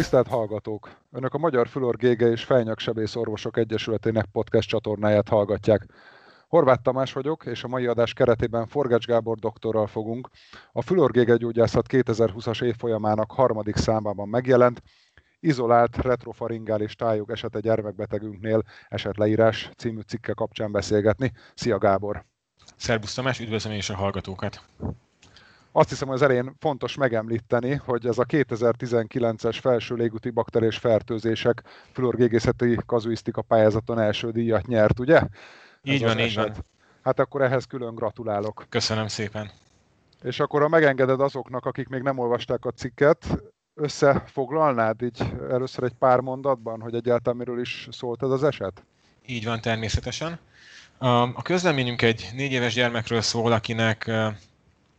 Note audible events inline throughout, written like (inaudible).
Tisztelt hallgatók! Önök a Magyar Fülor Gége és Fejnyaksebész Orvosok Egyesületének podcast csatornáját hallgatják. Horváth Tamás vagyok, és a mai adás keretében Forgács Gábor doktorral fogunk a Fülorgége gyógyászat 2020-as évfolyamának harmadik számában megjelent, izolált retrofaringális tájog esete gyermekbetegünknél esetleírás című cikke kapcsán beszélgetni. Szia Gábor! Szerbusz Tamás, üdvözlöm és a hallgatókat! Azt hiszem, hogy az elején fontos megemlíteni, hogy ez a 2019-es felső légúti bakteriás fertőzések fluorgégészeti kazuisztika pályázaton első díjat nyert, ugye? Így van, így van. Hát akkor ehhez külön gratulálok. Köszönöm szépen. És akkor, ha megengeded azoknak, akik még nem olvasták a cikket, összefoglalnád így először egy pár mondatban, hogy egyáltalán miről is szólt ez az eset? Így van, természetesen. A közleményünk egy négy éves gyermekről szól, akinek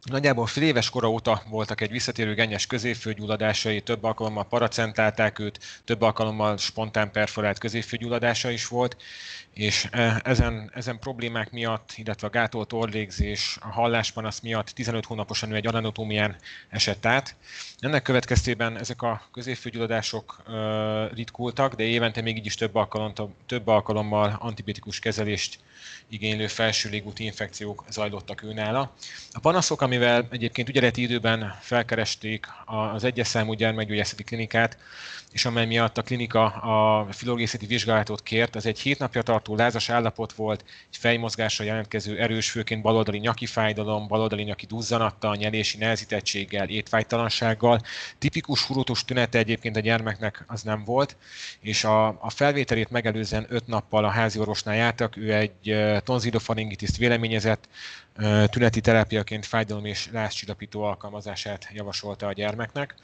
Nagyjából fél éves kora óta voltak egy visszatérő gennyes középfőgyulladásai, több alkalommal paracentálták őt, több alkalommal spontán perforált középfőgyulladása is volt, és e, ezen, ezen problémák miatt, illetve a gátolt orlégzés, a halláspanasz miatt 15 hónaposan ő egy anatomián esett át. Ennek következtében ezek a középfőgyulladások ritkultak, de évente még így is több, alkalommal, több alkalommal antibiotikus kezelést igénylő felső légúti infekciók zajlottak őnála. A panaszok, amivel egyébként ügyeleti időben felkeresték az egyes számú gyermekgyógyászati klinikát, és amely miatt a klinika a filológiászati vizsgálatot kért, az egy hét napja tartó lázas állapot volt, egy fejmozgásra jelentkező erős, főként baloldali nyaki fájdalom, baloldali nyaki duzzanattal, nyelési nehezítettséggel, étvágytalansággal. Tipikus hurutus tünete egyébként a gyermeknek az nem volt, és a, a felvételét megelőzően öt nappal a házi orvosnál jártak, ő egy tonzidofaringitiszt véleményezett, tüneti terápiaként fájdalom és lázcsillapító alkalmazását javasolta a gyermeknek.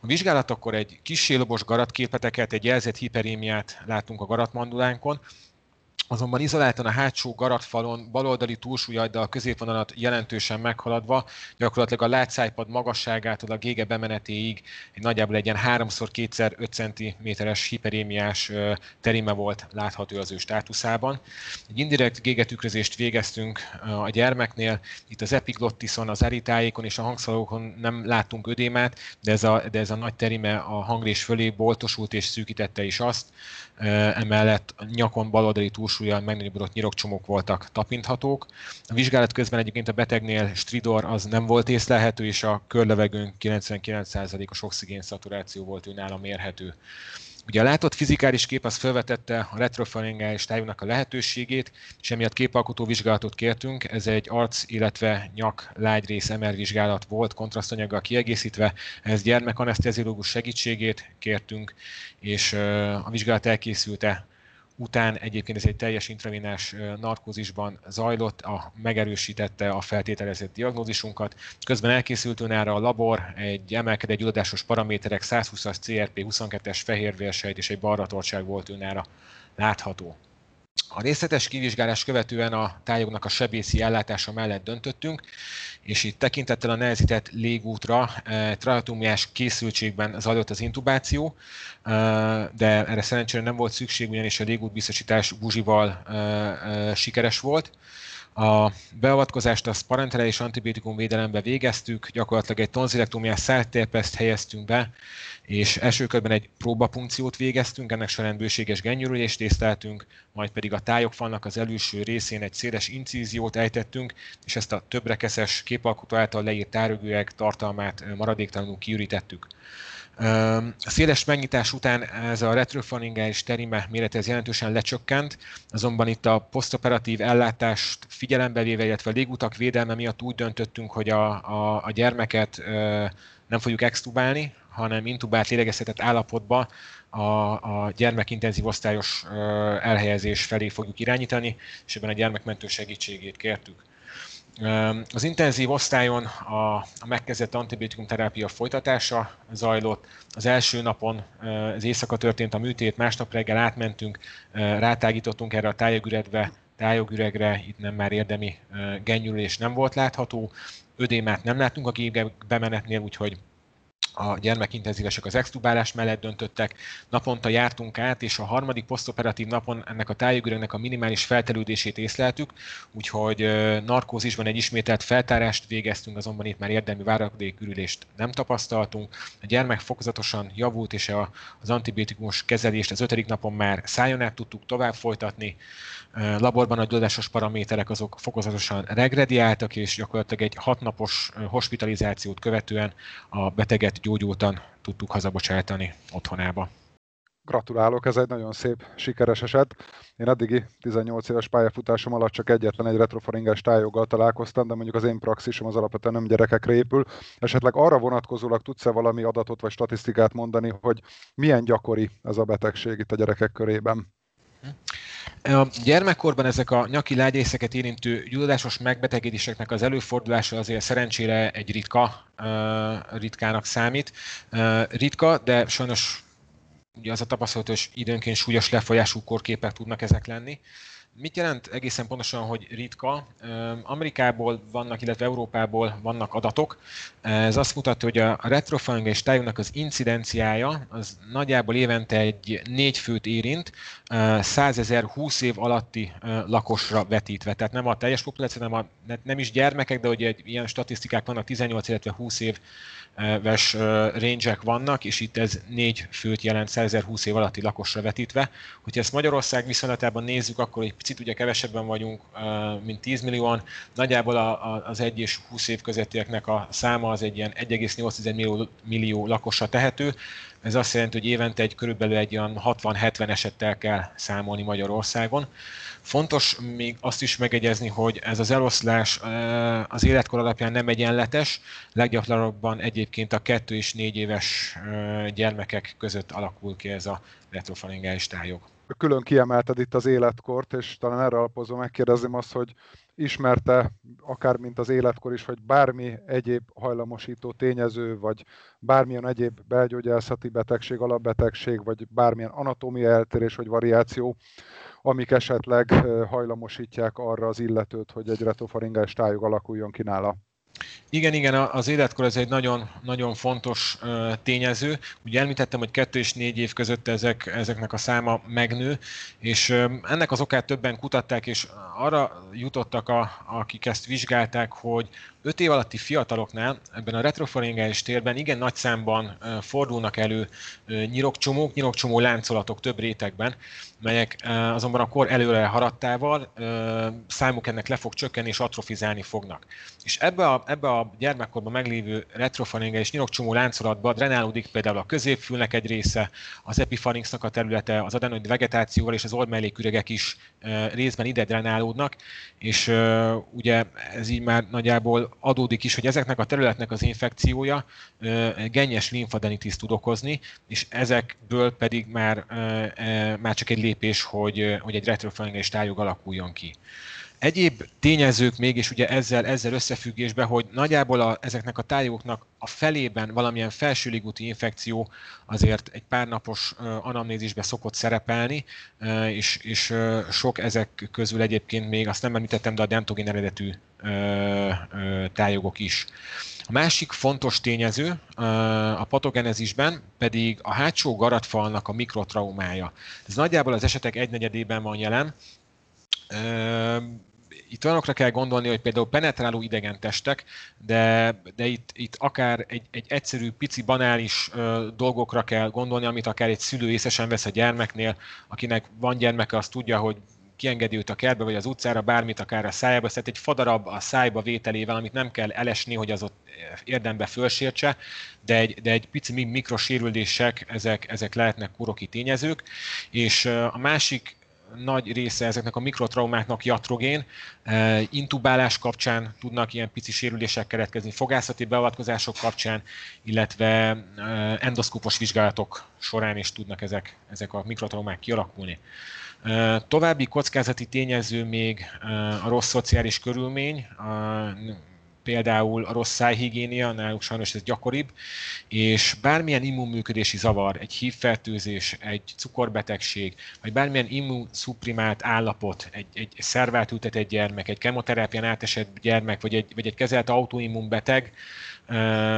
A vizsgálatokkor egy kis lobos garatképeteket, egy jelzett hiperémiát látunk a garatmandulánkon, azonban izoláltan a hátsó garatfalon baloldali túlsúlyaddal a középvonalat jelentősen meghaladva, gyakorlatilag a látszájpad magasságától a gége bemenetéig egy nagyjából egy ilyen 3x2x5 cm-es hiperémiás terime volt látható az ő státuszában. Egy indirekt gégetükrözést végeztünk a gyermeknél, itt az epiglottison, az eritáékon és a hangszalókon nem láttunk ödémát, de ez a, de ez a nagy terime a hangrés fölé boltosult és szűkítette is azt. Emellett nyakon baloldali túlsúly túlsúlyjal megnagyobbodott nyirokcsomók voltak tapinthatók. A vizsgálat közben egyébként a betegnél stridor az nem volt észlelhető, és a körlevegőn 99%-os oxigén szaturáció volt ő nála mérhető. Ugye a látott fizikális kép az felvetette a retrofaringális tájúnak a lehetőségét, és emiatt képalkotó vizsgálatot kértünk. Ez egy arc, illetve nyak lágyrész MR vizsgálat volt, kontrasztanyaggal kiegészítve. Ez gyermekaneszteziológus segítségét kértünk, és a vizsgálat elkészülte után egyébként ez egy teljes intravénás narkózisban zajlott, a, megerősítette a feltételezett diagnózisunkat. Közben elkészült önára a labor, egy emelkedett gyulladásos paraméterek, 120-as CRP, 22-es fehérvérsejt és egy barratortság volt önára látható. A részletes kivizsgálás követően a tájognak a sebészi ellátása mellett döntöttünk, és itt tekintettel a nehezített légútra tracheotomiás készültségben zajlott az intubáció, eh, de erre szerencsére nem volt szükség, ugyanis a légútbiztosítás buzsival eh, sikeres volt. A beavatkozást a parenterális antibiotikum védelembe végeztük, gyakorlatilag egy tonzilektómiás szártérpeszt helyeztünk be, és első körben egy próbapunkciót végeztünk, ennek során bőséges gennyúrülést tészteltünk, majd pedig a tájogfalnak az előső részén egy széles incíziót ejtettünk, és ezt a többrekeszes képalkotó által leírt tárögőek tartalmát maradéktalanul kiürítettük. A széles megnyitás után ez a retrofaringális terime mérete ez jelentősen lecsökkent, azonban itt a posztoperatív ellátást figyelembe véve, illetve a légutak védelme miatt úgy döntöttünk, hogy a, a, a gyermeket nem fogjuk extubálni, hanem intubált lélegeztetett állapotba a, a gyermekintenzív osztályos elhelyezés felé fogjuk irányítani, és ebben a gyermekmentő segítségét kértük. Az intenzív osztályon a, a megkezdett antibiotikum terápia folytatása zajlott. Az első napon az éjszaka történt a műtét, másnap reggel átmentünk, rátágítottunk erre a tájogüregre, tájogüregre, itt nem már érdemi gennyülés nem volt látható. Ödémát nem látunk a gép bemenetnél, úgyhogy a gyermekintenzívesek az extubálás mellett döntöttek, naponta jártunk át, és a harmadik posztoperatív napon ennek a tájügörögnek a minimális felterülését észleltük, úgyhogy narkózisban egy ismételt feltárást végeztünk, azonban itt már érdemi váradékürülést nem tapasztaltunk. A gyermek fokozatosan javult, és az antibiotikumos kezelést az ötödik napon már szájon át tudtuk tovább folytatni. Laborban a gyógyásos paraméterek azok fokozatosan regrediáltak, és gyakorlatilag egy hatnapos hospitalizációt követően a beteget gyógyultan tudtuk hazabocsátani otthonába. Gratulálok, ez egy nagyon szép, sikeres eset. Én eddigi 18 éves pályafutásom alatt csak egyetlen egy retrofaringes tájoggal találkoztam, de mondjuk az én praxisom az alapvetően nem gyerekekre épül. Esetleg arra vonatkozólag tudsz-e valami adatot vagy statisztikát mondani, hogy milyen gyakori ez a betegség itt a gyerekek körében? A gyermekkorban ezek a nyaki lágyészeket érintő gyulladásos megbetegedéseknek az előfordulása azért szerencsére egy ritka, ritkának számít. Ritka, de sajnos ugye az a tapasztalat, hogy időnként súlyos lefolyású korképek tudnak ezek lenni. Mit jelent egészen pontosan, hogy ritka? Amerikából vannak, illetve Európából vannak adatok. Ez azt mutatja, hogy a retrofaringes tájúnak az incidenciája az nagyjából évente egy négy főt érint, 100 ezer 20 év alatti lakosra vetítve. Tehát nem a teljes populáció, nem, a, nem is gyermekek, de ugye ilyen statisztikák vannak 18, illetve 20 év ves range vannak, és itt ez négy főt jelent 120 év alatti lakosra vetítve. Hogyha ezt Magyarország viszonylatában nézzük, akkor egy picit ugye kevesebben vagyunk, mint 10 millióan. Nagyjából az 1 és 20 év közöttieknek a száma az egy ilyen 1,8 millió, millió lakosra tehető. Ez azt jelenti, hogy évente egy körülbelül egy olyan 60-70 esettel kell számolni Magyarországon. Fontos még azt is megegyezni, hogy ez az eloszlás az életkor alapján nem egyenletes, leggyakrabban egyébként a 2 és 4 éves gyermekek között alakul ki ez a retrofaringális tájog. Külön kiemelted itt az életkort, és talán erre alapozva megkérdezném azt, hogy ismerte, akár mint az életkor is, hogy bármi egyéb hajlamosító tényező, vagy bármilyen egyéb belgyógyászati betegség, alapbetegség, vagy bármilyen anatómia eltérés vagy variáció, amik esetleg hajlamosítják arra az illetőt, hogy egy retofaringás tájog alakuljon ki nála. Igen, igen, az életkor ez egy nagyon, nagyon fontos tényező. Ugye említettem, hogy kettő és négy év között ezek, ezeknek a száma megnő, és ennek az okát többen kutatták, és arra jutottak, a, akik ezt vizsgálták, hogy 5 év alatti fiataloknál ebben a retrofaringális térben igen nagy számban fordulnak elő nyirokcsomók, nyirokcsomó láncolatok több rétegben, melyek azonban a kor előre haradtával számuk ennek le fog csökkenni és atrofizálni fognak. És ebbe a, ebbe a gyermekkorban meglévő retrofaringális nyirokcsomó láncolatba drenálódik például a középfülnek egy része, az epipharynxnak a területe, az adenoid vegetációval és az ormelléküregek is részben ide drenálódnak, és ugye ez így már nagyjából adódik is, hogy ezeknek a területnek az infekciója gennyes limfadenitis tud okozni, és ezekből pedig már, már csak egy lépés, hogy, hogy egy retrofaringális tájog alakuljon ki. Egyéb tényezők mégis ugye ezzel, ezzel összefüggésben, hogy nagyjából a, ezeknek a tájogoknak a felében valamilyen felsőlégúti infekció azért egy pár napos anamnézisbe szokott szerepelni, és, és sok ezek közül egyébként még, azt nem említettem, de a dentogén eredetű tájogok is. A másik fontos tényező a patogenezisben pedig a hátsó garatfalnak a mikrotraumája. Ez nagyjából az esetek egynegyedében van jelen, itt olyanokra kell gondolni, hogy például penetráló idegen testek, de, de itt, itt akár egy, egy egyszerű, pici, banális ö, dolgokra kell gondolni, amit akár egy szülő észesen vesz a gyermeknél, akinek van gyermeke, az tudja, hogy kiengedi őt a kertbe, vagy az utcára, bármit akár a szájába, tehát egy fadarab a szájba vételével, amit nem kell elesni, hogy az ott érdembe fölsértse, de egy, de egy pici mikrosérülések, ezek, ezek lehetnek kuroki tényezők, és a másik nagy része ezeknek a mikrotraumáknak jatrogén, e, intubálás kapcsán tudnak ilyen pici sérülések keretkezni, fogászati beavatkozások kapcsán, illetve e, endoszkópos vizsgálatok során is tudnak ezek, ezek a mikrotraumák kialakulni. E, további kockázati tényező még a rossz szociális körülmény, például a rossz szájhigiénia, náluk sajnos ez gyakoribb, és bármilyen immunműködési zavar, egy hívfertőzés, egy cukorbetegség, vagy bármilyen immunszuprimált állapot, egy, egy szervát ültetett gyermek, egy kemoterápián átesett gyermek, vagy egy, vagy egy kezelt autoimmunbeteg,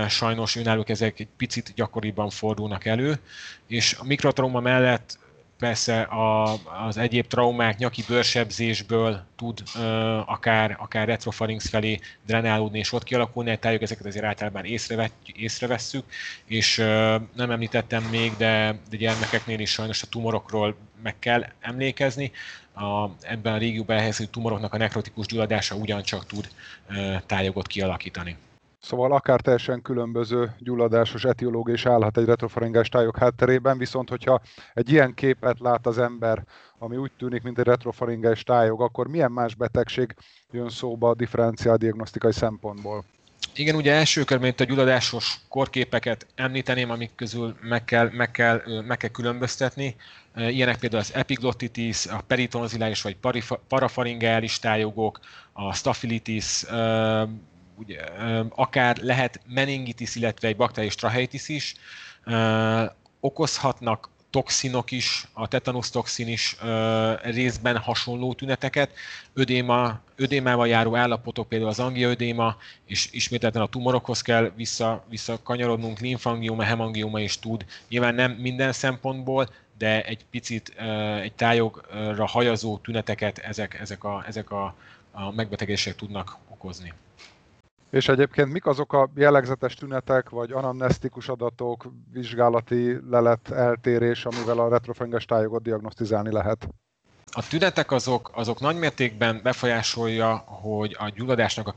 sajnos önállók ezek egy picit gyakoriban fordulnak elő, és a mikrotrauma mellett persze a, az egyéb traumák nyaki bőrsebzésből tud ö, akár, akár retrofarinx felé drenálódni és ott kialakulni, egy tájok ezeket azért általában észrevesszük, és ö, nem említettem még, de, de gyermekeknél is sajnos a tumorokról meg kell emlékezni. A, ebben a régióban elhelyezett tumoroknak a nekrotikus gyulladása ugyancsak tud ö, tájogot kialakítani. Szóval akár teljesen különböző gyulladásos etiológia is állhat egy retrofaringás tájok hátterében, viszont hogyha egy ilyen képet lát az ember, ami úgy tűnik, mint egy retrofaringás tájog, akkor milyen más betegség jön szóba a differenciál diagnosztikai szempontból? Igen, ugye első körben itt a gyulladásos korképeket említeném, amik közül meg kell, meg kell, meg kell különböztetni. Ilyenek például az epiglottitis, a peritonzilális vagy parafaringális tájogok, a staphylitis, ugye, akár lehet meningitis, illetve egy bakteriális tracheitis is, okozhatnak toxinok is, a tetanusz toxin is ö, részben hasonló tüneteket, ödéma, ödémával járó állapotok, például az angioödéma, és ismételten a tumorokhoz kell vissza, visszakanyarodnunk, linfangioma, hemangioma is tud, nyilván nem minden szempontból, de egy picit ö, egy tájogra hajazó tüneteket ezek, ezek, a, ezek a, a megbetegedések tudnak okozni. És egyébként mik azok a jellegzetes tünetek, vagy anamnesztikus adatok, vizsgálati lelet eltérés, amivel a retrofanges tájogot diagnosztizálni lehet? A tünetek azok, azok nagymértékben befolyásolja, hogy a gyulladásnak a,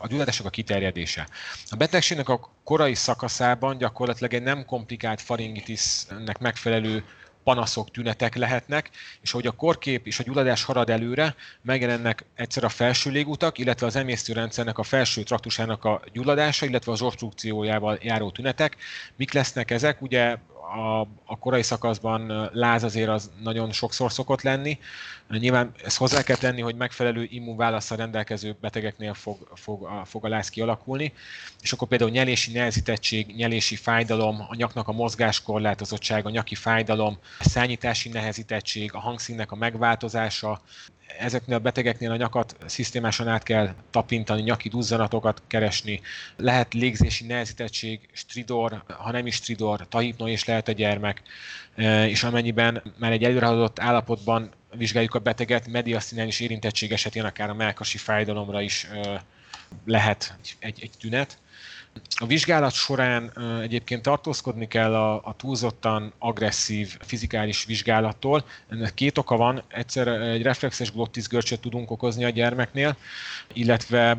a gyulladásnak a kiterjedése. A betegségnek a korai szakaszában gyakorlatilag egy nem komplikált faringitisnek megfelelő panaszok, tünetek lehetnek, és hogy a korkép és a gyulladás harad előre, megjelennek egyszer a felső légutak, illetve az emésztőrendszernek a felső traktusának a gyulladása, illetve az obstrukciójával járó tünetek. Mik lesznek ezek? Ugye a, a korai szakaszban láz azért az nagyon sokszor szokott lenni. Nyilván ezt hozzá kell tenni, hogy megfelelő immunválaszsal rendelkező betegeknél fog, fog, a, fog a láz kialakulni, és akkor például nyelési nehezítettség, nyelési fájdalom, a nyaknak a mozgáskorlátozottság, a nyaki fájdalom, a szányítási nehezítettség, a hangszínnek a megváltozása, ezeknél a betegeknél a nyakat szisztémásan át kell tapintani, nyaki duzzanatokat keresni. Lehet légzési nehezítettség, stridor, ha nem is stridor, tahipno is lehet a gyermek, e, és amennyiben már egy előrehaladott állapotban vizsgáljuk a beteget, mediasztinális érintettség esetén akár a melkasi fájdalomra is e, lehet egy, egy tünet. A vizsgálat során egyébként tartózkodni kell a, a túlzottan agresszív fizikális vizsgálattól. Ennek két oka van. Egyszer egy reflexes glottis görcsöt tudunk okozni a gyermeknél, illetve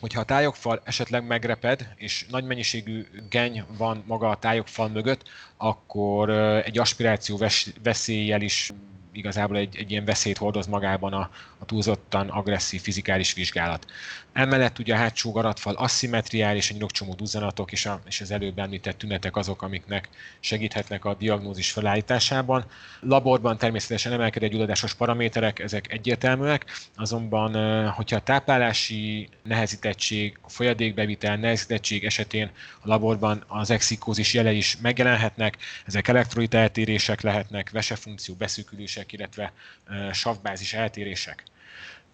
hogyha a tájogfal esetleg megreped, és nagy mennyiségű geny van maga a tájogfal mögött, akkor egy aspiráció veszéllyel is igazából egy, egy ilyen veszélyt hordoz magában a, a túlzottan agresszív fizikális vizsgálat. Emellett ugye a hátsó garatfal asszimetriális, egy csomó duzzanatok és, a, és az előbb említett tünetek azok, amiknek segíthetnek a diagnózis felállításában. Laborban természetesen emelkedő gyulladásos paraméterek, ezek egyértelműek, azonban hogyha a táplálási nehezítettség, a folyadékbevitel nehezítettség esetén a laborban az exikózis jele is megjelenhetnek, ezek elektrolit eltérések lehetnek, vesefunkció beszűkülések, illetve savbázis eltérések.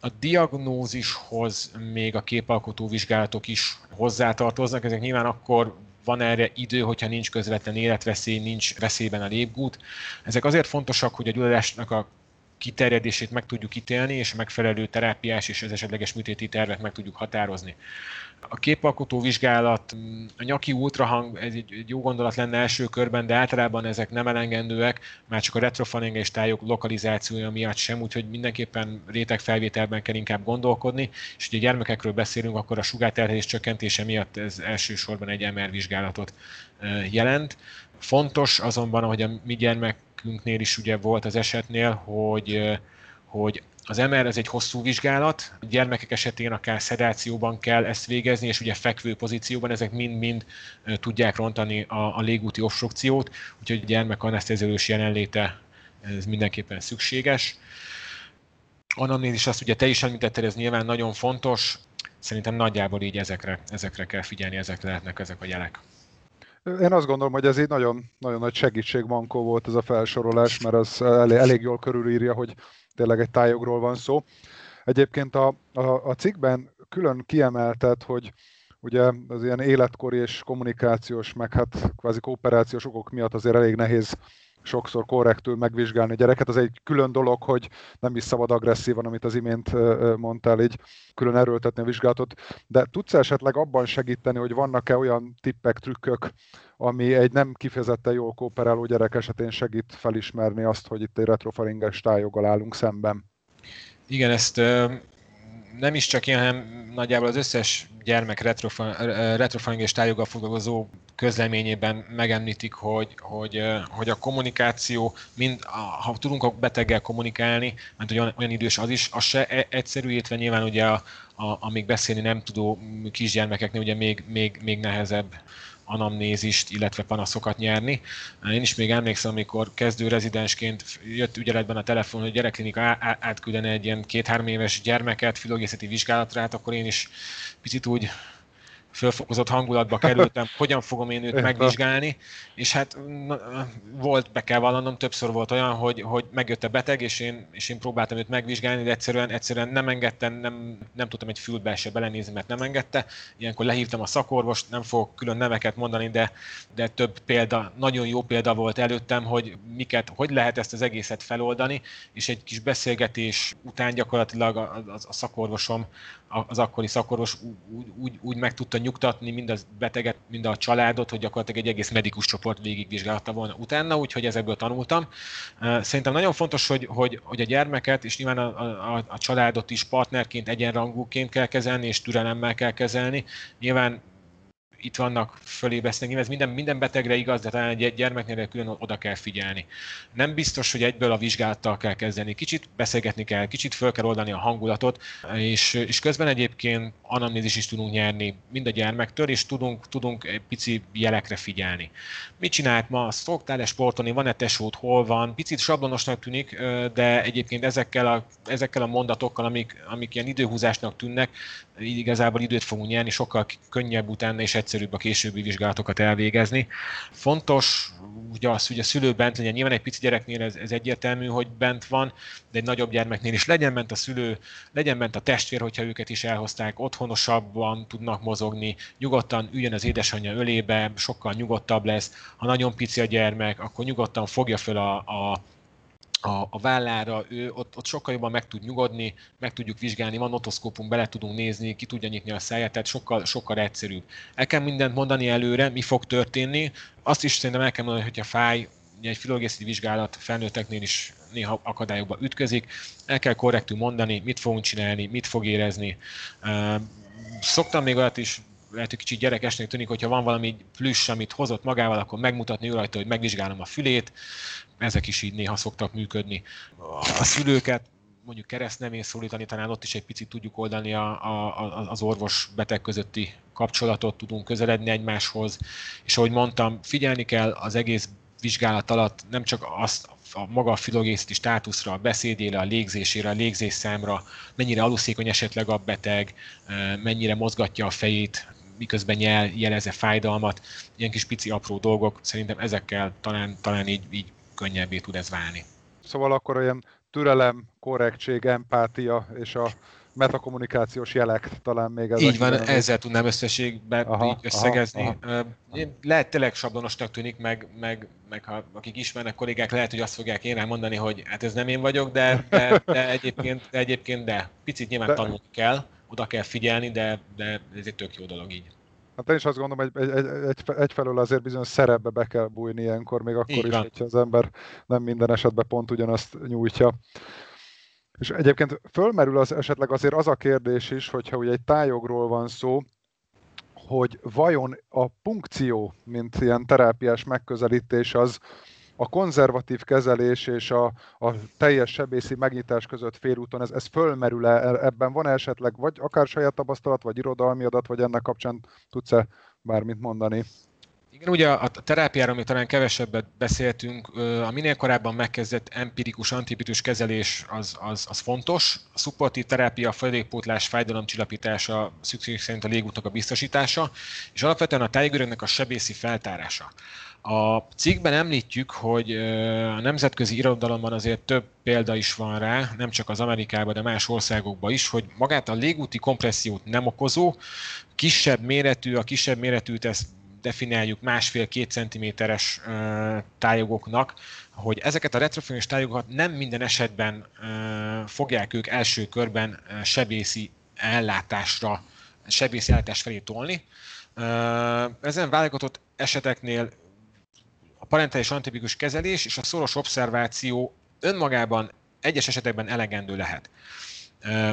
A diagnózishoz még a képalkotó vizsgálatok is hozzátartoznak, ezek nyilván akkor van erre idő, hogyha nincs közvetlen életveszély, nincs veszélyben a lépgút. Ezek azért fontosak, hogy a gyulladásnak a kiterjedését meg tudjuk ítélni, és a megfelelő terápiás és az esetleges műtéti tervet meg tudjuk határozni. A képalkotó vizsgálat, a nyaki ultrahang, ez egy, jó gondolat lenne első körben, de általában ezek nem elengedőek, már csak a retrofaringe és tájok lokalizációja miatt sem, úgyhogy mindenképpen rétegfelvételben kell inkább gondolkodni, és ugye gyermekekről beszélünk, akkor a sugárterhelés csökkentése miatt ez elsősorban egy MR vizsgálatot jelent. Fontos azonban, hogy a mi gyermekünknél is ugye volt az esetnél, hogy, hogy az MR ez egy hosszú vizsgálat, a gyermekek esetén akár szedációban kell ezt végezni, és ugye fekvő pozícióban ezek mind-mind tudják rontani a, a légúti obstrukciót, úgyhogy a gyermek anesztéziológus jelenléte ez mindenképpen szükséges. is azt ugye te is említetted, ez nyilván nagyon fontos, szerintem nagyjából így ezekre, ezekre kell figyelni, ezek lehetnek ezek a jelek. Én azt gondolom, hogy ez egy nagyon, nagyon nagy segítség mankó volt ez a felsorolás, mert az elég, elég jól körülírja, hogy tényleg egy tájogról van szó. Egyébként a, a, a cikkben külön kiemeltet, hogy ugye az ilyen életkori és kommunikációs, meg hát kvázi kooperációs okok miatt azért elég nehéz sokszor korrektül megvizsgálni a gyereket. Az egy külön dolog, hogy nem is szabad agresszívan, amit az imént mondtál, így külön erőltetni a vizsgálatot. De tudsz esetleg abban segíteni, hogy vannak-e olyan tippek, trükkök, ami egy nem kifejezetten jól kooperáló gyerek esetén segít felismerni azt, hogy itt egy retrofaringes tájoggal állunk szemben? Igen, ezt nem is csak én, hanem nagyjából az összes gyermek retrofaringes tájoggal foglalkozó közleményében megemlítik, hogy, hogy, hogy a kommunikáció, mind, ha tudunk a beteggel kommunikálni, mert olyan, olyan idős az is, az se e, egyszerű, illetve nyilván ugye a, a, amíg beszélni nem tudó kisgyermekeknél ugye még, még, még nehezebb anamnézist, illetve panaszokat nyerni. Én is még emlékszem, amikor kezdő rezidensként jött ügyeletben a telefon, hogy gyerekklinika átküldene egy ilyen két-három éves gyermeket filogészeti vizsgálatra, hát akkor én is picit úgy fölfokozott hangulatba kerültem, (laughs) hogyan fogom én őt megvizsgálni, és hát volt, be kell vallanom, többször volt olyan, hogy, hogy megjött a beteg, és én, és én próbáltam őt megvizsgálni, de egyszerűen, egyszerűen nem engedtem, nem, nem tudtam egy fülbe se belenézni, mert nem engedte. Ilyenkor lehívtam a szakorvost, nem fogok külön neveket mondani, de, de több példa, nagyon jó példa volt előttem, hogy miket, hogy lehet ezt az egészet feloldani, és egy kis beszélgetés után gyakorlatilag a, a, a szakorvosom az akkori szakorvos úgy, úgy, úgy meg tudta nyugtatni mind a beteget, mind a családot, hogy gyakorlatilag egy egész medikus csoport végigvizsgálta volna utána, úgyhogy ezekből tanultam. Szerintem nagyon fontos, hogy, hogy, hogy a gyermeket, és nyilván a, a, a családot is partnerként, egyenrangúként kell kezelni, és türelemmel kell kezelni. Nyilván itt vannak fölébeszteni, ez minden, minden betegre igaz, de talán egy gyermeknél külön oda kell figyelni. Nem biztos, hogy egyből a vizsgálattal kell kezdeni. Kicsit beszélgetni kell, kicsit föl kell oldani a hangulatot, és, és közben egyébként anamnézis is tudunk nyerni mind a gyermektől, és tudunk, tudunk egy pici jelekre figyelni. Mit csinált ma? Szoktál-e sportolni? Van-e tesót? Hol van? Picit sablonosnak tűnik, de egyébként ezekkel a, ezekkel a mondatokkal, amik, amik ilyen időhúzásnak tűnnek, így igazából időt fogunk nyerni, sokkal könnyebb utána és egyszerűbb a későbbi vizsgálatokat elvégezni. Fontos ugye az, hogy a szülő bent legyen, nyilván egy pici gyereknél ez, ez egyértelmű, hogy bent van, de egy nagyobb gyermeknél is legyen bent a szülő, legyen bent a testvér, hogyha őket is elhozták, otthonosabban tudnak mozogni, nyugodtan üljön az édesanyja ölébe, sokkal nyugodtabb lesz. Ha nagyon pici a gyermek, akkor nyugodtan fogja föl a, a a, a vállára, ő ott, ott sokkal jobban meg tud nyugodni, meg tudjuk vizsgálni, van otoszkópunk, bele tudunk nézni, ki tudja nyitni a száját, tehát sokkal, sokkal egyszerűbb. El kell mindent mondani előre, mi fog történni. Azt is szerintem el kell mondani, hogy a fáj, egy filológiai vizsgálat felnőtteknél is néha akadályokba ütközik, el kell korrektül mondani, mit fogunk csinálni, mit fog érezni. Szoktam még olyat is lehet, hogy kicsit gyerekesnek tűnik, hogyha van valami plüss, amit hozott magával, akkor megmutatni rajta, hogy megvizsgálom a fülét. Ezek is így néha szoktak működni. A szülőket mondjuk keresztnevén szólítani, talán ott is egy picit tudjuk oldani a, a, az orvos-beteg közötti kapcsolatot, tudunk közeledni egymáshoz. És ahogy mondtam, figyelni kell az egész vizsgálat alatt nem csak azt, a maga a filogészeti státuszra, a beszédére, a légzésére, a légzésszámra, mennyire aluszékony esetleg a beteg, mennyire mozgatja a fejét, miközben jel, jeleze fájdalmat, ilyen kis pici apró dolgok, szerintem ezekkel talán, talán így, így könnyebbé tud ez válni. Szóval akkor olyan türelem, korrektség, empátia és a metakommunikációs jelek talán még ezek. Így van, jelen. ezzel tudnám összességben aha, így összegezni. Aha, aha. Lehet tényleg sablonosnak tűnik, meg, meg, meg ha akik ismernek kollégák, lehet, hogy azt fogják én mondani, hogy hát ez nem én vagyok, de, de, de egyébként, de egyébként de. Picit nyilván de, tanulni kell oda kell figyelni, de, de ez egy tök jó dolog így. Hát én is azt gondolom, hogy egy, egy, egy, egyfelől azért bizonyos szerepbe be kell bújni ilyenkor, még akkor így is, hogyha az ember nem minden esetben pont ugyanazt nyújtja. És egyébként fölmerül az esetleg azért az a kérdés is, hogyha ugye egy tájogról van szó, hogy vajon a punkció, mint ilyen terápiás megközelítés, az, a konzervatív kezelés és a, a teljes sebészi megnyitás között félúton, ez, ez fölmerül-e, ebben van -e esetleg vagy akár saját tapasztalat, vagy irodalmi adat, vagy ennek kapcsán tudsz-e bármit mondani? Igen, ugye a terápiáról még talán kevesebbet beszéltünk, a minél korábban megkezdett empirikus antibitus kezelés az, az, az fontos. A szupportív terápia, a folyadékpótlás, fájdalomcsillapítása, szükség szerint a légútok a biztosítása, és alapvetően a tájgörögnek a sebészi feltárása. A cikkben említjük, hogy a nemzetközi irodalomban azért több példa is van rá, nem csak az Amerikában, de más országokban is, hogy magát a légúti kompressziót nem okozó, kisebb méretű, a kisebb méretűt ezt definiáljuk másfél-két centiméteres tájogoknak, hogy ezeket a retrofonikus tájogokat nem minden esetben fogják ők első körben sebészi ellátásra, sebészi ellátás felé tolni. Ezen válogatott eseteknél a parentális antibikus kezelés és a szoros obszerváció önmagában egyes esetekben elegendő lehet.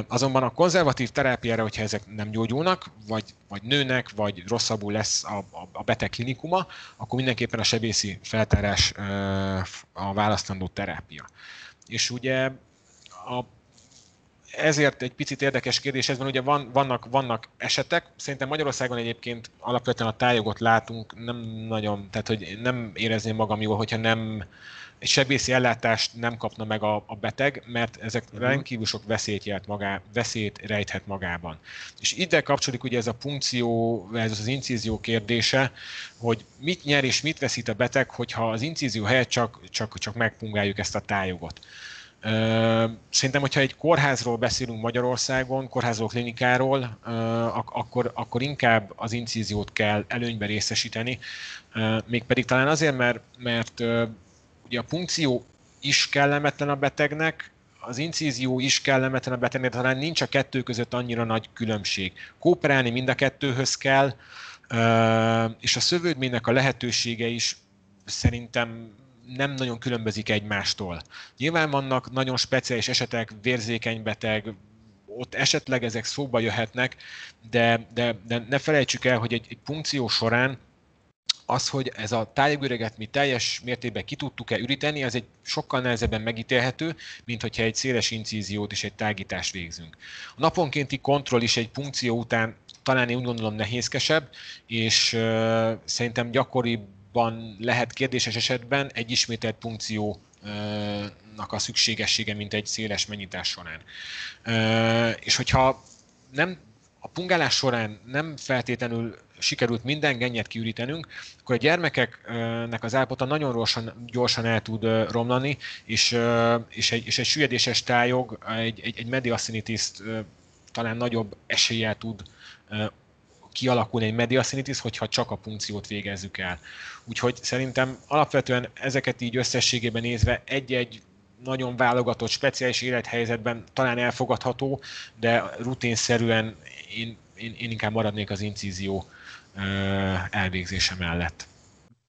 Azonban a konzervatív terápiára, hogyha ezek nem gyógyulnak, vagy, vagy nőnek, vagy rosszabbul lesz a, a, a beteg klinikuma, akkor mindenképpen a sebészi feltárás a választandó terápia. És ugye a, ezért egy picit érdekes kérdés ez van, ugye van, vannak, vannak esetek, szerintem Magyarországon egyébként alapvetően a tájogot látunk, nem nagyon, tehát hogy nem érezném magam jól, hogyha nem egy sebészi ellátást nem kapna meg a, a beteg, mert ezek uh-huh. rendkívül sok veszélyt, jelent magá, veszélyt rejthet magában. És ide kapcsolódik ugye ez a punkció, ez az incízió kérdése, hogy mit nyer és mit veszít a beteg, hogyha az incízió helyett csak, csak, csak megpungáljuk ezt a tájogot. Szerintem, hogyha egy kórházról beszélünk Magyarországon, kórházról, klinikáról, akkor, akkor inkább az incíziót kell előnyben részesíteni, mégpedig talán azért, mert, mert ugye a punkció is kellemetlen a betegnek, az incízió is kellemetlen a betegnek, de talán nincs a kettő között annyira nagy különbség. Kooperálni mind a kettőhöz kell, és a szövődménynek a lehetősége is szerintem nem nagyon különbözik egymástól. Nyilván vannak nagyon speciális esetek, vérzékeny beteg, ott esetleg ezek szóba jöhetnek, de, de, de ne felejtsük el, hogy egy, egy punkció során az, hogy ez a tájegüreget mi teljes mértékben ki tudtuk-e üríteni, az egy sokkal nehezebben megítélhető, mint hogyha egy széles incíziót és egy tágítást végzünk. A naponkénti kontroll is egy punkció után talán én úgy gondolom nehézkesebb, és uh, szerintem gyakoriban lehet kérdéses esetben egy ismételt punkció a szükségessége, mint egy széles mennyitás során. És hogyha nem a pungálás során nem feltétlenül sikerült minden gennyet kiürítenünk, akkor a gyermekeknek az állapota nagyon gyorsan, gyorsan el tud romlani, és, és, egy, és egy süllyedéses tájog, egy, egy, egy mediaszinitis talán nagyobb eséllyel tud kialakulni egy mediaszinitis, hogyha csak a punkciót végezzük el. Úgyhogy szerintem alapvetően ezeket így összességében nézve egy-egy nagyon válogatott, speciális élethelyzetben talán elfogadható, de rutinszerűen én, én, én inkább maradnék az incízió elvégzése mellett.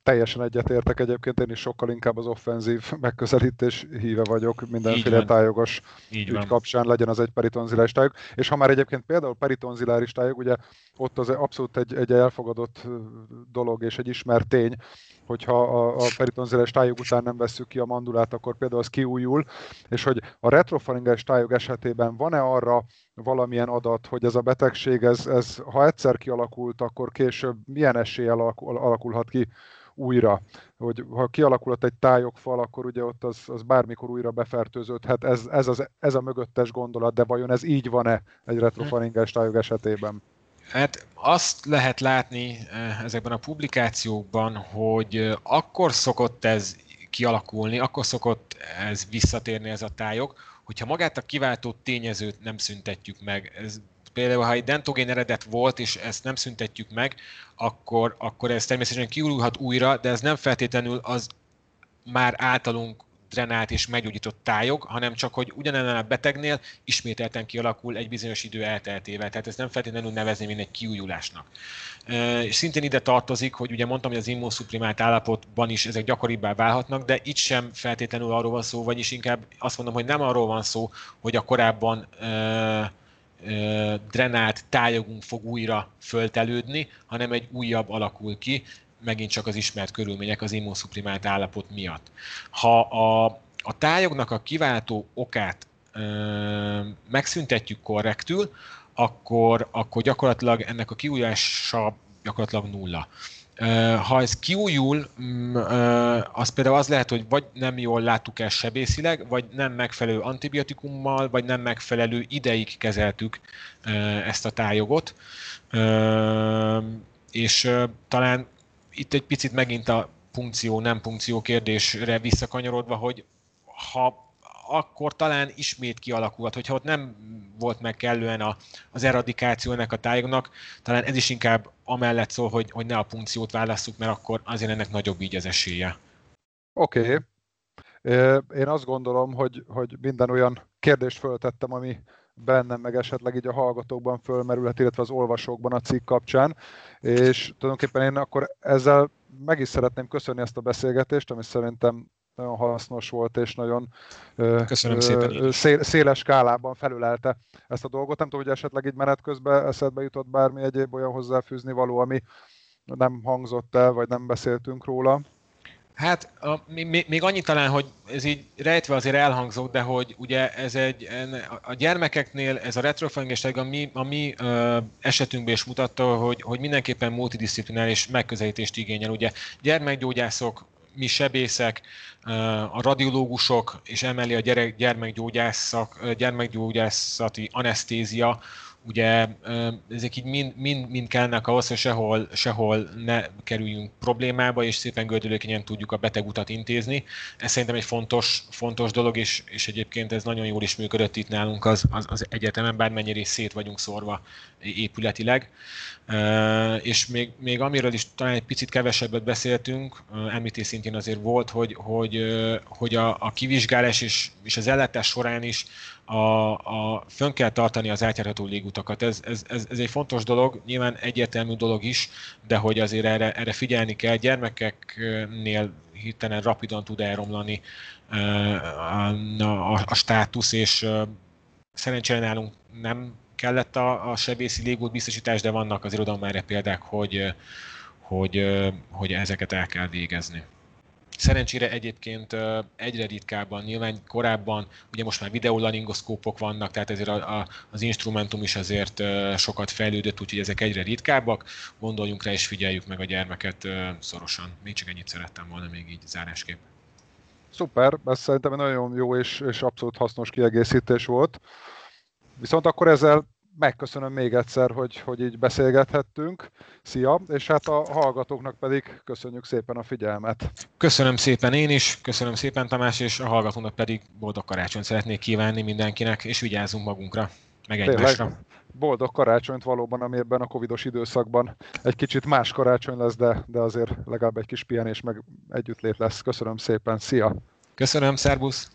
Teljesen egyetértek egyébként, én is sokkal inkább az offenzív megközelítés híve vagyok mindenféle tájogos Így ügy van. kapcsán, legyen az egy peritonziláris tájog. És ha már egyébként például peritonziláris tájog, ugye ott az abszolút egy, egy elfogadott dolog és egy ismert tény, hogyha a, a peritonzilális tájog után nem vesszük ki a mandulát, akkor például az kiújul, és hogy a retrofaringes tájog esetében van-e arra valamilyen adat, hogy ez a betegség, ez, ez ha egyszer kialakult, akkor később milyen eséllyel alakul, alakulhat ki újra. Hogy ha kialakulhat egy tájogfal, akkor ugye ott az, az bármikor újra befertőződhet. Ez, ez, az, ez a mögöttes gondolat, de vajon ez így van-e egy retrofaringes tájog esetében? Hát azt lehet látni eh, ezekben a publikációkban, hogy eh, akkor szokott ez kialakulni, akkor szokott ez visszatérni ez a tájog, hogyha magát a kiváltó tényezőt nem szüntetjük meg. Ez például, ha egy dentogén eredet volt, és ezt nem szüntetjük meg, akkor, akkor ez természetesen kiújulhat újra, de ez nem feltétlenül az már általunk drenált és meggyógyított tájog, hanem csak, hogy ugyanennél a betegnél ismételten kialakul egy bizonyos idő elteltével. Tehát ez nem feltétlenül nevezni, mint egy kiújulásnak. És szintén ide tartozik, hogy ugye mondtam, hogy az immunszuprimált állapotban is ezek gyakoribbá válhatnak, de itt sem feltétlenül arról van szó, vagyis inkább azt mondom, hogy nem arról van szó, hogy a korábban drenált tájogunk fog újra föltelődni, hanem egy újabb alakul ki, megint csak az ismert körülmények az immunszuprimált állapot miatt. Ha a, a tájognak a kiváltó okát ö, megszüntetjük korrektül, akkor, akkor gyakorlatilag ennek a kiújása gyakorlatilag nulla. Ha ez kiújul, mm, az például az lehet, hogy vagy nem jól láttuk el sebészileg, vagy nem megfelelő antibiotikummal, vagy nem megfelelő ideig kezeltük ezt a tájogot. És talán itt egy picit megint a punkció, nem punkció kérdésre visszakanyarodva, hogy ha akkor talán ismét kialakulhat, hogyha ott nem volt meg kellően a, az eradikáció ennek a tájognak, talán ez is inkább amellett szól, hogy, hogy ne a punkciót válasszuk, mert akkor azért ennek nagyobb így az esélye. Oké. Okay. Én azt gondolom, hogy, hogy minden olyan kérdést föltettem, ami bennem, meg esetleg így a hallgatókban fölmerülhet, illetve az olvasókban a cikk kapcsán, és tulajdonképpen én akkor ezzel meg is szeretném köszönni ezt a beszélgetést, ami szerintem nagyon hasznos volt, és nagyon Köszönöm szépen szél, széles skálában felülelte ezt a dolgot. Nem tudom, hogy esetleg így menet közben eszedbe jutott bármi egyéb olyan hozzáfűzni való, ami nem hangzott el, vagy nem beszéltünk róla. Hát a, még, még annyi talán, hogy ez így rejtve azért elhangzott, de hogy ugye ez egy, a gyermekeknél ez a retrofengeség a mi, a mi ö, esetünkben is mutatta, hogy, hogy mindenképpen multidisziplináris megközelítést igényel. Ugye gyermekgyógyászok, mi sebészek, a radiológusok, és emeli a gyerek, gyermekgyógyászak, gyermekgyógyászati anesztézia, ugye ezek így mind, mind, mind kellnek ahhoz, hogy sehol, sehol ne kerüljünk problémába, és szépen gördülékenyen tudjuk a betegutat intézni. Ez szerintem egy fontos, fontos dolog, és, és egyébként ez nagyon jól is működött itt nálunk az, az, az egyetemen, bármennyire is szét vagyunk szórva épületileg. És még, még amiről is talán egy picit kevesebbet beszéltünk, említés szintén azért volt, hogy, hogy, hogy a, a kivizsgálás és, és az ellátás során is a, a, fönn kell tartani az átjárható légutakat. Ez, ez, ez, ez egy fontos dolog, nyilván egyértelmű dolog is, de hogy azért erre, erre figyelni kell. Gyermekeknél hirtelen rapidan tud elromlani a, a, a státusz, és szerencsére nálunk nem kellett a, a sebészi légút biztosítás, de vannak az irodalom erre példák, hogy, hogy, hogy ezeket el kell végezni. Szerencsére egyébként egyre ritkábban, nyilván korábban, ugye most már videolaringoszkópok vannak, tehát ezért a, a, az instrumentum is azért sokat fejlődött, úgyhogy ezek egyre ritkábbak. Gondoljunk rá és figyeljük meg a gyermeket szorosan. Még csak ennyit szerettem volna még így zárásképp. Szuper, ez szerintem nagyon jó és, és abszolút hasznos kiegészítés volt. Viszont akkor ezzel megköszönöm még egyszer, hogy, hogy így beszélgethettünk. Szia, és hát a hallgatóknak pedig köszönjük szépen a figyelmet. Köszönöm szépen én is, köszönöm szépen Tamás, és a hallgatónak pedig boldog karácsonyt szeretnék kívánni mindenkinek, és vigyázzunk magunkra, meg egymásra. Boldog karácsonyt valóban, ami ebben a covidos időszakban egy kicsit más karácsony lesz, de, de azért legalább egy kis pihenés meg együttlét lesz. Köszönöm szépen, szia! Köszönöm, szervusz!